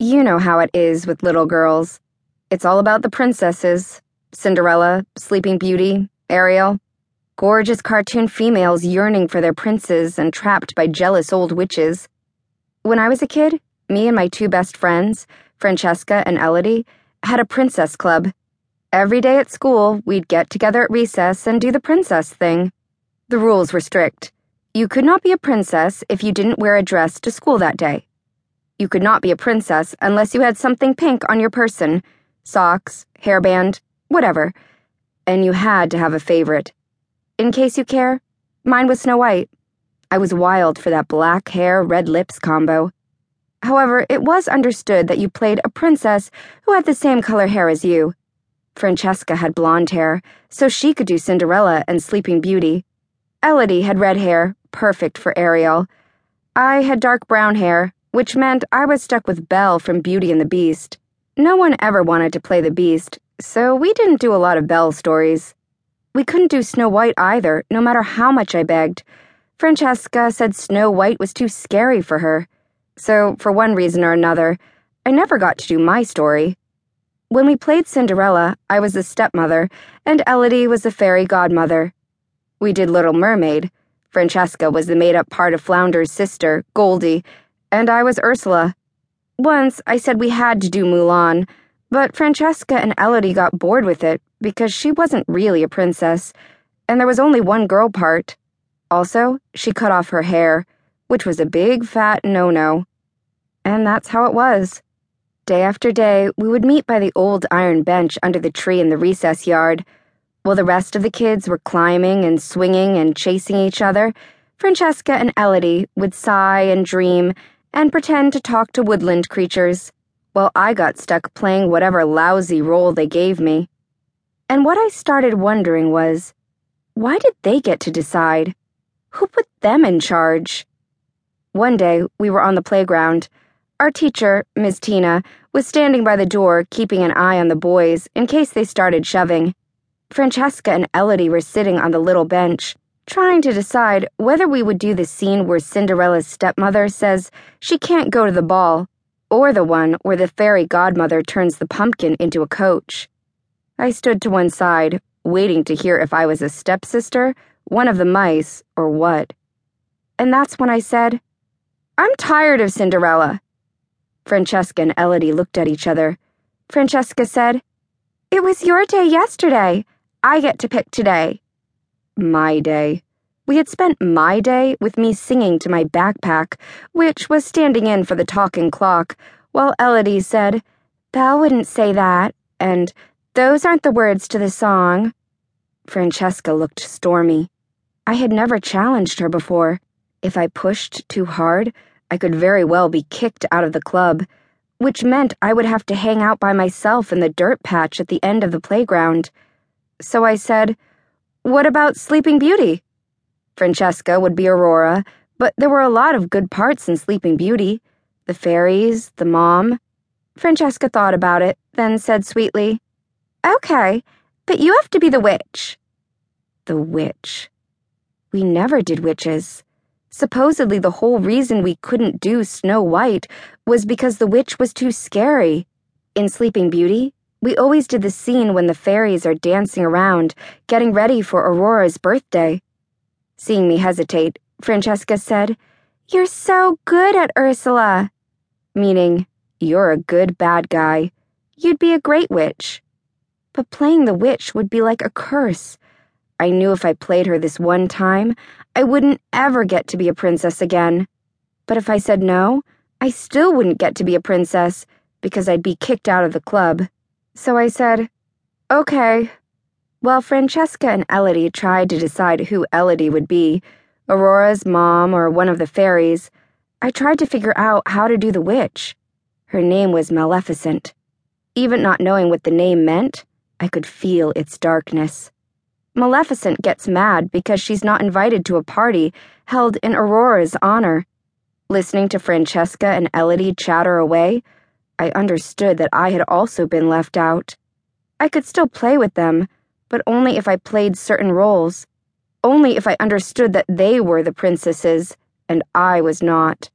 You know how it is with little girls. It's all about the princesses Cinderella, Sleeping Beauty, Ariel. Gorgeous cartoon females yearning for their princes and trapped by jealous old witches. When I was a kid, me and my two best friends, Francesca and Elodie, had a princess club. Every day at school, we'd get together at recess and do the princess thing. The rules were strict. You could not be a princess if you didn't wear a dress to school that day. You could not be a princess unless you had something pink on your person socks, hairband, whatever. And you had to have a favorite. In case you care, mine was Snow White. I was wild for that black hair, red lips combo. However, it was understood that you played a princess who had the same color hair as you. Francesca had blonde hair, so she could do Cinderella and Sleeping Beauty. Elodie had red hair, perfect for Ariel. I had dark brown hair, which meant I was stuck with Belle from Beauty and the Beast. No one ever wanted to play the Beast, so we didn't do a lot of Belle stories. We couldn't do Snow White either, no matter how much I begged. Francesca said Snow White was too scary for her. So, for one reason or another, I never got to do my story. When we played Cinderella, I was the stepmother, and Elodie was the fairy godmother. We did Little Mermaid. Francesca was the made up part of Flounder's sister, Goldie, and I was Ursula. Once I said we had to do Mulan, but Francesca and Elodie got bored with it because she wasn't really a princess, and there was only one girl part. Also, she cut off her hair, which was a big fat no no. And that's how it was. Day after day, we would meet by the old iron bench under the tree in the recess yard. While the rest of the kids were climbing and swinging and chasing each other, Francesca and Elodie would sigh and dream and pretend to talk to woodland creatures, while I got stuck playing whatever lousy role they gave me. And what I started wondering was why did they get to decide? Who put them in charge? One day, we were on the playground. Our teacher, Miss Tina, was standing by the door, keeping an eye on the boys in case they started shoving. Francesca and Elodie were sitting on the little bench, trying to decide whether we would do the scene where Cinderella's stepmother says she can't go to the ball, or the one where the fairy godmother turns the pumpkin into a coach. I stood to one side, waiting to hear if I was a stepsister, one of the mice, or what. And that's when I said, I'm tired of Cinderella. Francesca and Elodie looked at each other. Francesca said, It was your day yesterday. I get to pick today. My day. We had spent my day with me singing to my backpack, which was standing in for the talking clock, while Elodie said, Belle wouldn't say that, and those aren't the words to the song. Francesca looked stormy. I had never challenged her before. If I pushed too hard, I could very well be kicked out of the club, which meant I would have to hang out by myself in the dirt patch at the end of the playground. So I said, What about Sleeping Beauty? Francesca would be Aurora, but there were a lot of good parts in Sleeping Beauty the fairies, the mom. Francesca thought about it, then said sweetly, Okay, but you have to be the witch. The witch. We never did witches. Supposedly, the whole reason we couldn't do Snow White was because the witch was too scary. In Sleeping Beauty, we always did the scene when the fairies are dancing around, getting ready for Aurora's birthday. Seeing me hesitate, Francesca said, You're so good at Ursula. Meaning, you're a good bad guy. You'd be a great witch. But playing the witch would be like a curse. I knew if I played her this one time, I wouldn't ever get to be a princess again. But if I said no, I still wouldn't get to be a princess because I'd be kicked out of the club. So I said, okay. While Francesca and Elodie tried to decide who Elodie would be, Aurora's mom or one of the fairies, I tried to figure out how to do the witch. Her name was Maleficent. Even not knowing what the name meant, I could feel its darkness. Maleficent gets mad because she's not invited to a party held in Aurora's honor. Listening to Francesca and Elodie chatter away, I understood that I had also been left out. I could still play with them, but only if I played certain roles. Only if I understood that they were the princesses and I was not.